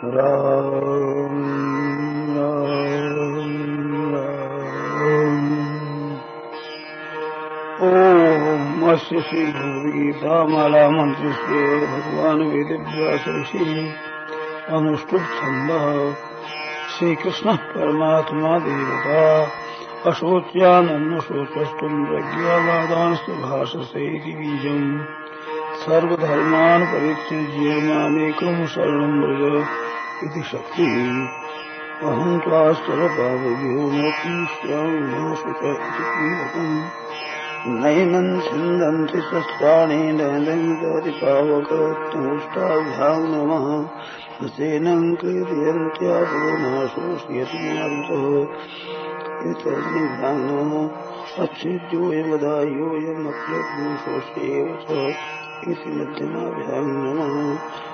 अस्य श्री गीतामाला मन्त्रस्ते भगवान् वेदव्यासऋषि अनुष्टुप्छन्दः श्रीकृष्णः परमात्मा देवता अशोच्यानन्नशोचष्टुम् प्रज्ञावादांस्तु भाषसे इति बीजम्। सर्वधर्मान् परित्यज्य मानेकम् शरणम् व्रज इति शक्ति। अहङ्काश्चरपावयोस्त्रीरकम् नैनं छिन्दन्ति शस्त्राणि नैदङ्गादिपावकोष्टाभ्यां नमः हसेनं क्रीडयन्त्यापो नाशोष्यति मारुतः च इति मध्यमाभ्यां नमः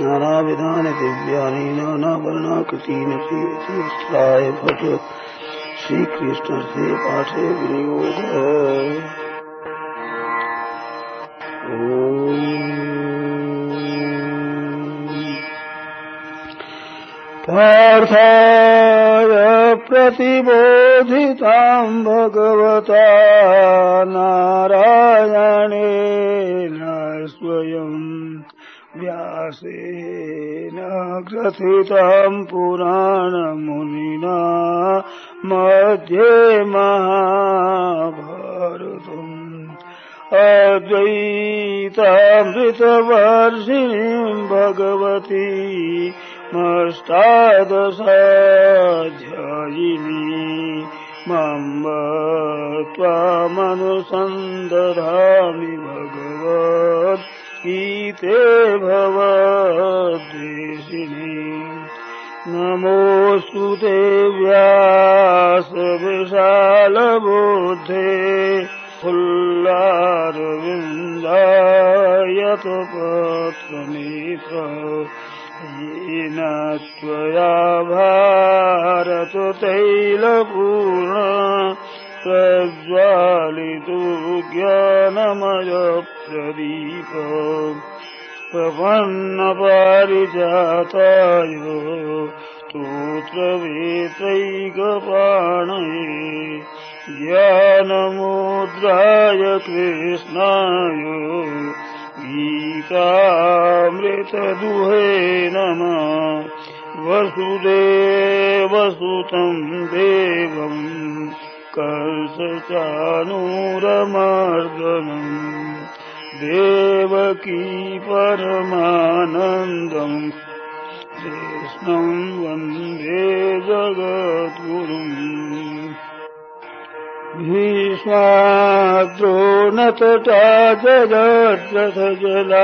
नानाविधानि दिव्यानि नानावर्णाकृतीनपि इति भट श्रीकृष्णस्य पाठे विनियोग पार्थाय प्रतिबोधिताम् भगवता नारायणेन स्वयम् व्यासेन ग्रथितम् पुराणमुनिना मध्ये महाभारतम् अद्वैतामृतवर्षिणीम् भगवती मष्टादशाध्यायिनी मम त्वामनुसन्दधामि भगवद्गीते भवद्वेषिणि नमोऽस्तु देव्यास विशालबुद्धे फुल्लारविन्दायत पात्रनेत्र येन त्वया भारततैलपूर्ण प्रज्वालितो ज्ञानमयप्रदीप प्रपन्नपारिजाताय स्तोत्रवेत्रैकपाणये ज्ञानमुद्राय कृष्णाय गीतामृतदुहे नमः। वसुदेवसुतम् देवम् कर्षचानूरमर्दनम् देवकी परमानन्दम् कृष्णम् वन्दे जगद्गुरुम् भीष्माद्रोणतटा जगद्रथ जला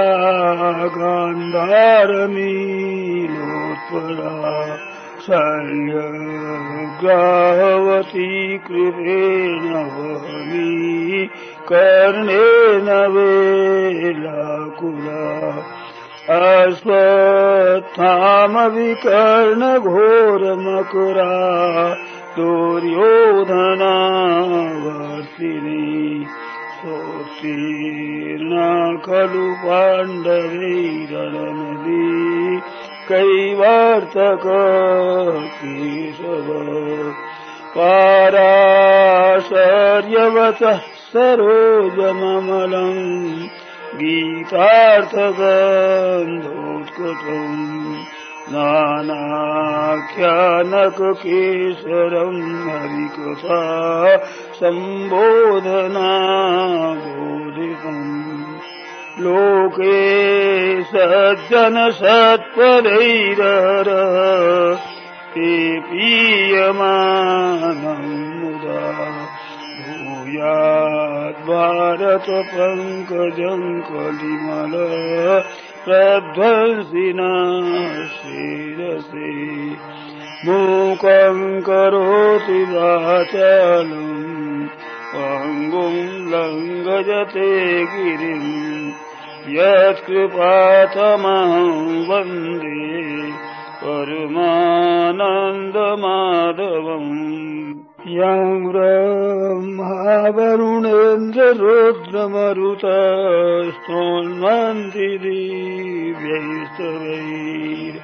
गान्धारमीलोत्पला शल्यग्राहवती कृपेण वहमी कर्णेन वेलाकुला अश्वत्थामविकर्णघोरमकुरा दुर्योधनावर्तिनी सोत्तीर्णा खलु पाण्डवैरणनदी कैवार्तक केशव पाराशर्यवतः सरोजममलम् गीतार्थगन्धोत्कटम् नानाख्यानककेशरम् हरिकथा सम्बोधना बोधितम् लोके सज्जन ते पीयमानम् मुदा। भूयाद्भारतपङ्कजम् कलिमल प्रध्वंसिना शिरसे। मूकम् करोति वाचालम्। पङ्गुम् लङ्घयते गिरिम् यत्कृपातमहम् वन्दे परमानन्दमाधवम् यम् ब्रह्मावरुणेन्द्ररुद्रमरुतस्तोन्वन्दिभिस्तवैर्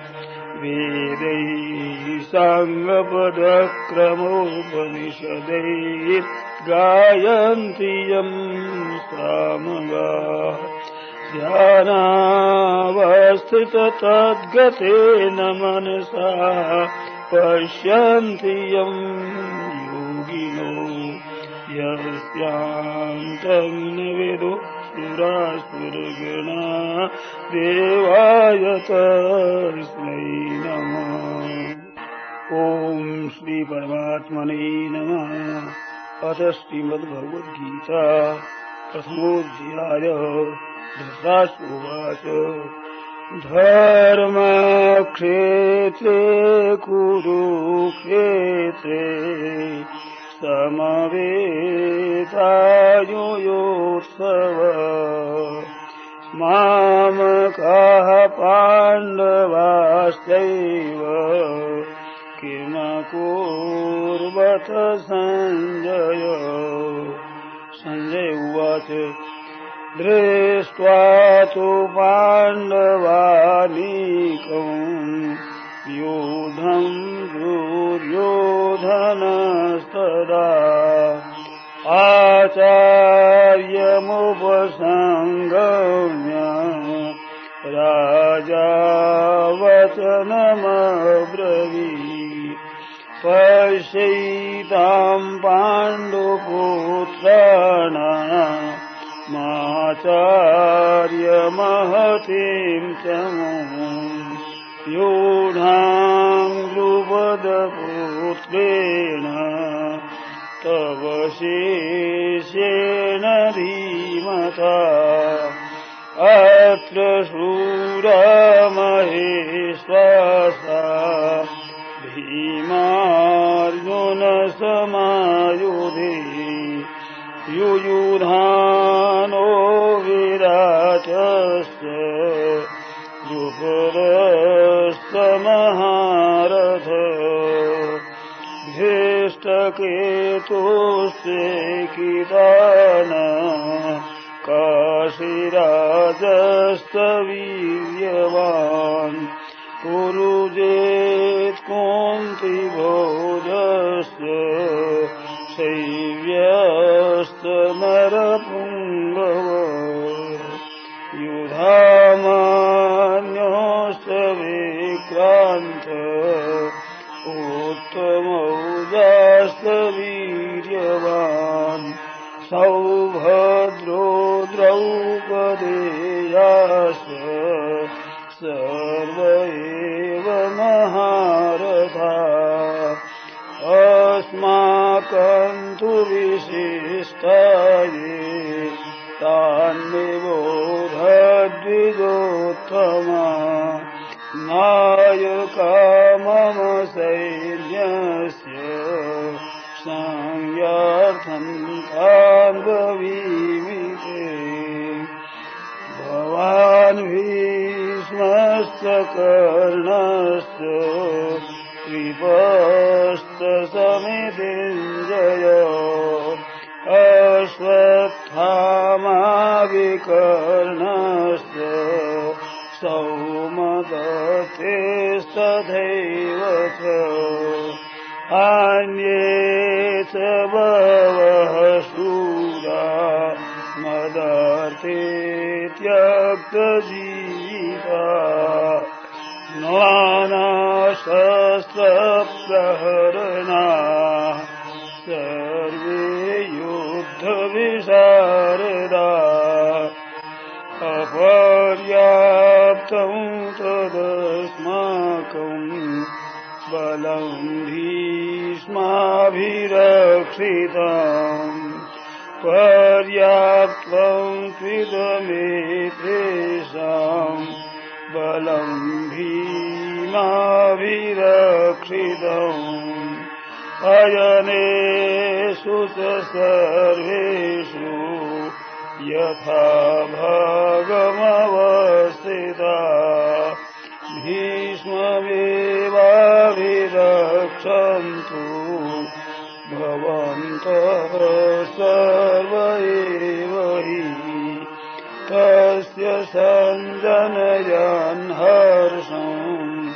वेदैः साङ्गपदक्रमोपनिषदैर्गायन्ति यम् सामगा ध्यानावस्थिततद्गतेन मनसा पश्यन्ति यम् देवाय तस्मै नमः। ॐ श्रीपरमात्मने नमः। अथ श्रीमद्भगवद्गीता प्रथमोऽध्याय धृतराष्ट्रोवाच धर्मक्षेत्रे कुरुक्षेत्रे समवेतायुयोत्सव। मामकः पाण्डवाश्चैव किमकुर्वत सञ्जय? सञ्जय उवाच दृष्ट्वा तु पाण्डवानीकम् योधम् दुर्योधनस्तदा आचार्यमुपसङ्गम्य राजा वचनमब्रवी पश्यैताम् पाण्डुपुत्राण माचार्यमहतीम् च यूढाम् द्रुपदपुत्रेण तव शेषेण धीमता। अत्र शूरमहेश्वासा। भीमार्जुनसमायुधे युयुधानो विराटस्य द्रुपदस्तमहारथ धृष्टकेतुस्तेकिदान काशीराजस्तवीर्यवान्। कुरुजेत् कुन्तिभोजस्य तान्निबोधद्विजोत्तमा नायका मम सैन्यस्य संज्ञार्थम् तान् ब्रवीमि ते भवान् भीष्मश्च कर्णश्च कृपस्तसमितिञ्जय अश्वत्थामाविकर्णश्च च अन्ये च बहवः शूरा मदर्थे त्यक्तजीविता नानाशस्त्रप्रहरणा सर्वे युद्धविशारदा अप पर्याप्त्वम् त्विदमेतेषाम् बलम् भीमाभिरक्षितम्। अयनेषु च सर्वेषु यथा भागमवस्थिता भीष्ममेवाभिरक्षन्तु भवन्तः सर्व तस्य सञ्जनयन् हर्षम्।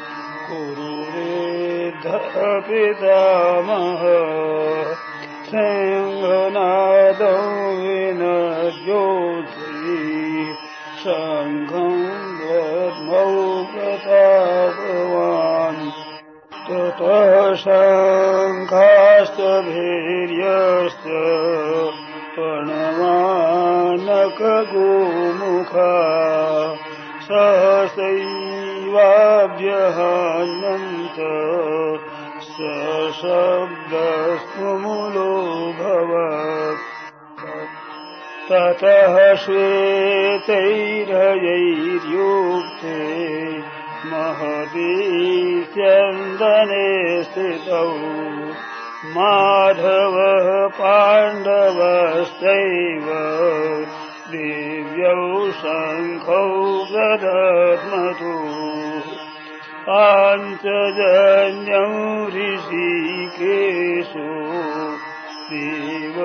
कुरुरेध पितामह सिंहनादौ विनज्योति शङ्खम् ततः शङ्खाश्च भीर्यश्च प्रणवानकगोमुखा सहसैवाभ्यहान्यन्त सशब्दस्मुलो भवत् ततः श्वेतैर्हयैर्युक्ते महती चन्दने स्थितौ। माधवः पाण्डवश्चैव। दिव्यौ शङ्खौ ददत्मतु पाञ्चजन्यौ ऋषिकेशो। देवदत्तम्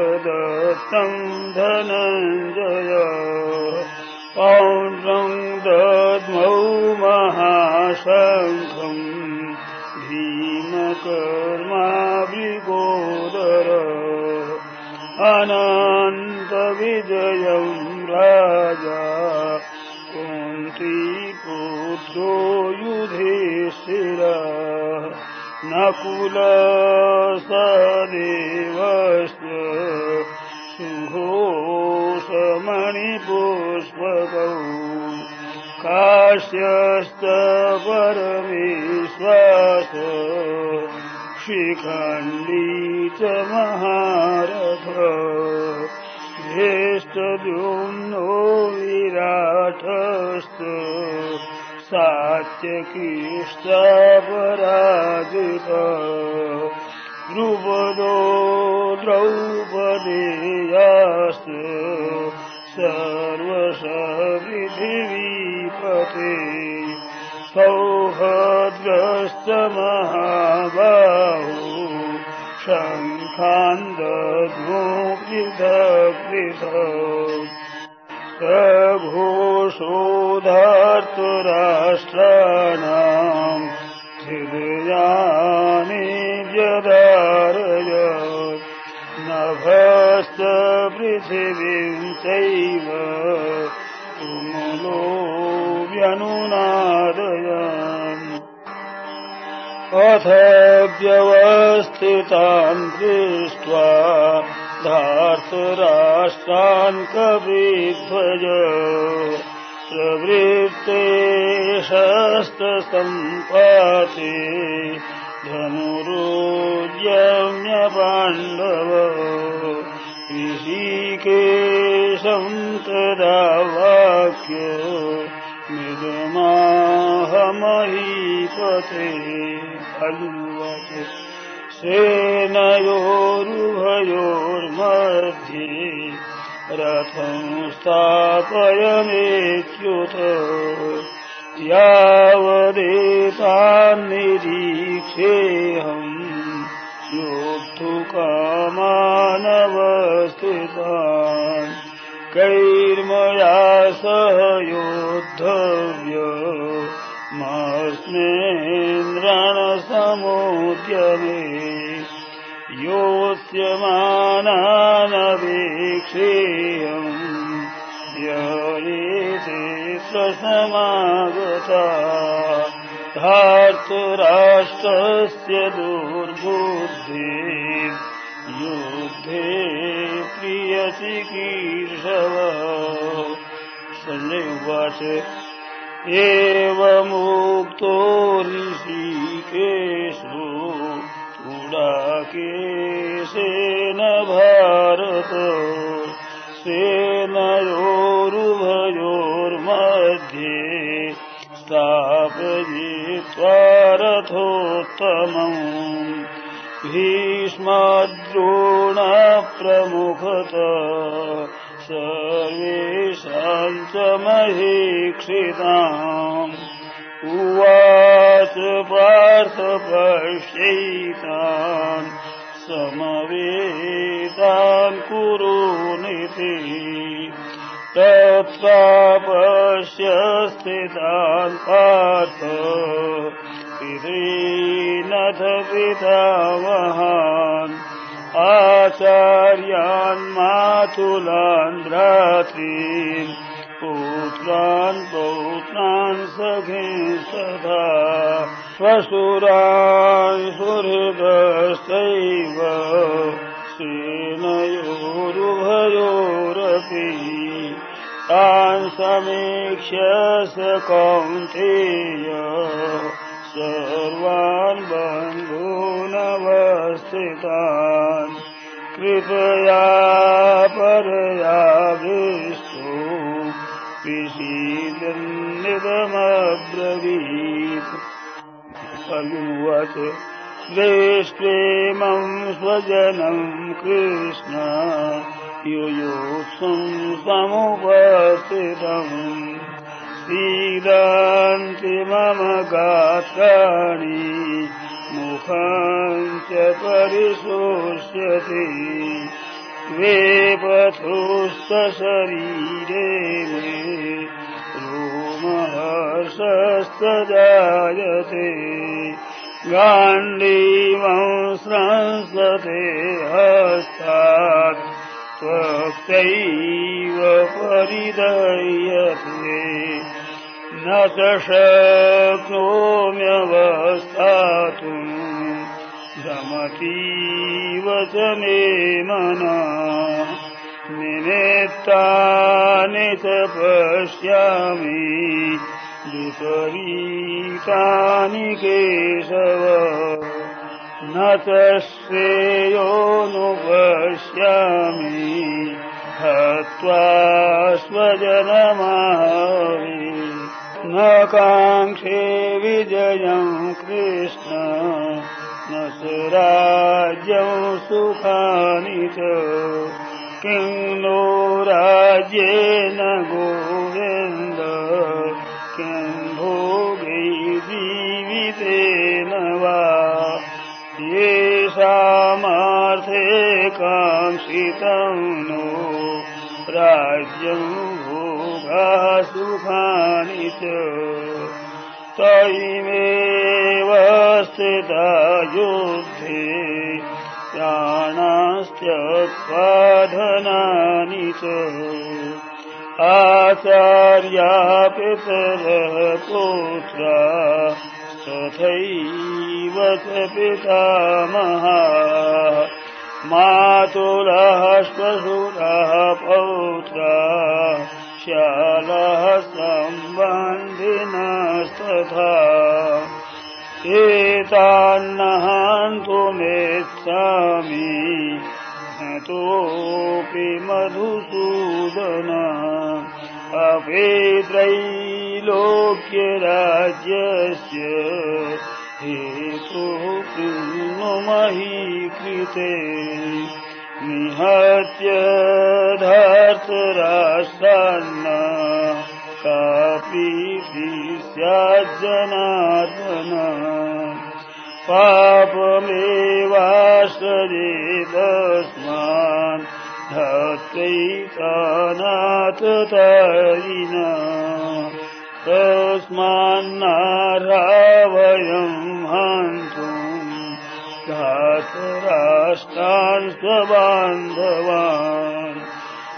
धनञ्जय। पौण्ड्रम् दद्मौ महाशङ्खम् भीमकर्माभिगोदर अनन्तविजयम् राजा कुन्तीपुत्रो युधिष्ठिरा। नकुलसदेवश्च सुघोषमणिपुष्पकौ काश्यश्च परमेश्वास शिखण्डी च महारथ ज्येष्ठद्युम्नो विराटश्च सात्यकीष्टापराजित द्रुपदो द्रौपदेयाश्च सर्वश महाबाहु शङ्खान्दद्मो पृथक् पृथक् सघोषोधार्तराष्ट्राणाम् हृदयानि व्यदारय नभश्च पृथिवीम् चैव व्यनुनादयन् अथ व्यवस्थितान् दृष्ट्वा धार्तराष्ट्रान् कविध्वज प्रवृत्ते शस्त्रसम्पाते धनुरोद्यम्य पाण्डव ऋषिकेशम् तदा वाक्य मृदमाहमहीपते अलुवाच सेनयोरुभयोर्मध्ये रथम् स्थापयमेच्युत यावदेतान्निरीक्षेऽहम् योद्धुकामानवस्थितान् कैर्मया सह योद्धव्य। मास्मिन्द्रणसमुद्यमे योत्स्यमानानवेक्षेयम् ययेते समागता धार्तराष्ट्रस्य दुर्बुद्धि। युद्धे प्रियसि स सन्निवास एवमुक्तो ऋषिकेशो केष् भारत। सेनयोरुभयोर्मध्ये स्थापयित्वा रथोत्तमम्। भीष्मद्रोणप्रमुखत सर्वेषाम् च महीक्षिताम्। उवाच पार्थ पश्यैतान् समवेतान् कुरुनिति तत्त्वा पश्य स्थितान् पार्थ पितॄनथ पितामहान् आचार्यान् मातुलान् भ्रातॄन् पुत्रान् पौत्रान् सखे सदा स्वसुरान् सुहृदश्चैव सेनयोरुभयोरपि तान् समीक्ष्य स कौन्तेय सर्वान् बन्धूनवस्थितान्। कृपया परयाविष्टो विशीलन्निदमब्रवीत् अर्जुनुवाच द्वेष्टेमम् स्वजनम् कृष्ण युयोत्सम् समुपस्थितम् सीदान्ति मम गात्राणि मुखम् च परिशोष्यति। वेपथुश्च शरीरे मे रोमहर्षश्च जायते गाण्डीवं स्रंसते हस्तात् त्वक्तैव परिदयते न च शक्नोम्यवस्थातुम् भ्रमतीव च मे मना। निमित्तानि च पश्यामि विपरीतानि केशव। न च श्रेयोनुपश्यामि हत्वा स्वजनमावि न काङ्क्षे विजयम् कृष्ण। न स राज्यम् सुखानि च। किम् नो राज्येन गोविन्द। किम् भोगै जीवितेन वा। येषामार्थे काङ्क्षितम् नो। राज्यम् सुखानि च। तैमेव स्थिता युद्धे प्राणास्त्यत्वाधनानि च। आचार्या पितरः पुत्रा तथैव च पितामहा। मातुलः श्वशुरः पौत्रा एतान्नहान्तुमेच्छामि नतोऽपि मधुसूदन। अपेत्रैलोक्यराज्यस्य हेतुः कृते निहत्य धर्तराष्ट्रान्न कापि स्याज्जनार्दन पापमेवाश्रयेदस्मान् धत्वैतानाथतारिण तस्मान्नारा वयम् हन्तुम् घातराष्ट्रान् स्वबान्धवान्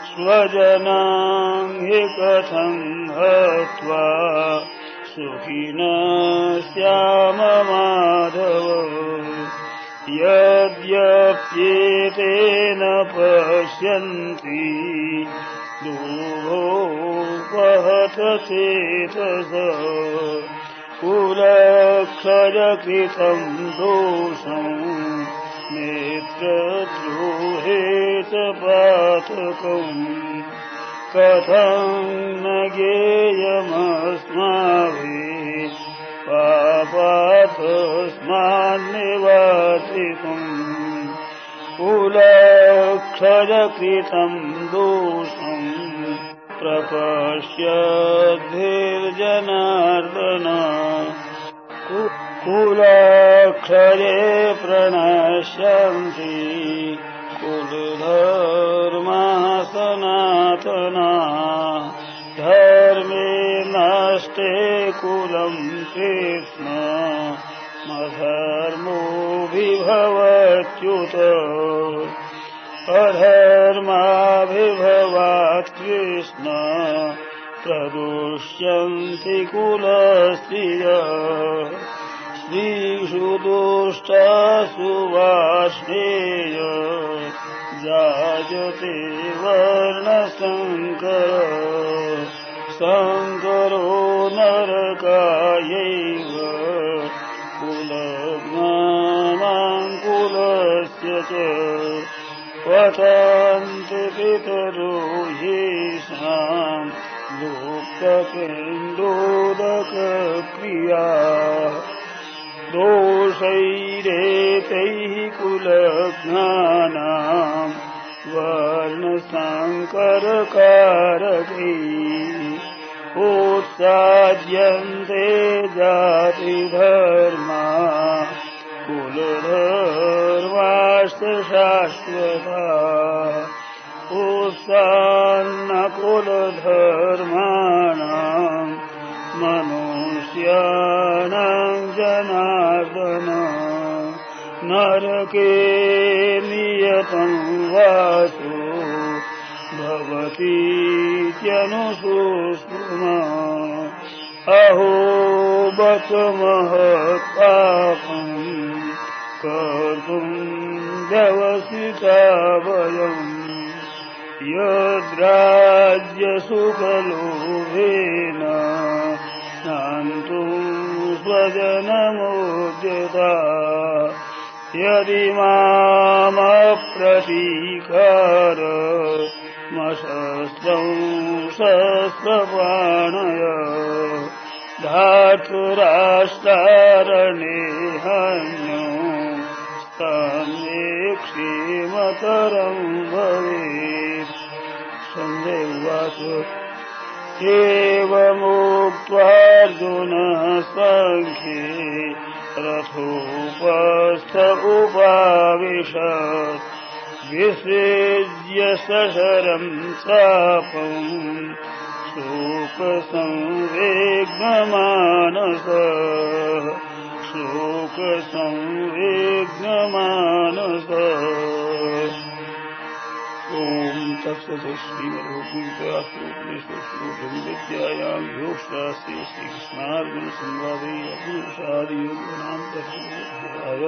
स्वजनाम् हि कथम् हत्वा? सुखिन श्याम माधव यद्यप्येतेन पश्यन्ति दुभोपहत चेतस कुलक्षरकृतम् दोषम् पातकम् कथम् न गेयमस्माभिः। पापाथस्मान्निवासितुम् कुलक्षरकृतम् दोषम्। प्रपश्यद्भिर्जनार्दन कुलक्षरे प्रणश्यन्ति कुलधर्मा सनातना धर्मे नष्टे कुलम् कृष्ण। मधर्मोऽभिभवत्युत। अधर्माभिभवात् कृष्ण प्रदुष्यन्ति कुलस्त्रिय दुष्टासु वाष्णेय जायते वर्णशङ्कर। शङ्करो नरकायैव कुलज्ञानाङ्कुलस्य च पतन्ति पितरो येषाम् लोकपिण्डोदकक्रिया दोषैरेतैः कुलज्ञानाम् वर्णसङ्करकारकैः उत्साद्यन्ते जातिधर्मा कुलधर्माश्च शाश्वता उत्सान्नकुलधर्माणाम् मनुष्याणाम् नरके नियतम् वासो भवतीत्यनुशुस्म अहो बच महत्पापम् कर्तुम् व्यवसिता वयम् यद्राज्यसुखलोभेन स्वजनमोद्यता यदि मामप्रतीकार मशस्त्रम् शस्त्रपाणय धातुराष्टारणे हन्यो स्तम्ये क्षेमतरम् भवेत् सञ्जय उवाच एवमुक्त्वार्जुनः सङ्ख्ये रथोपस्थ उपाविशत् विसृज्य सशरम् चापम् शोकसंवेग्नमानस शोकसंवेग्नमानस ओम तत्सत श्रीमद्भूतरूपेश्वरूपविद्यायां योगशास्त्रे श्रीकृष्णार्जुनसंवादे अपि विषादयोगनां तत्सदाय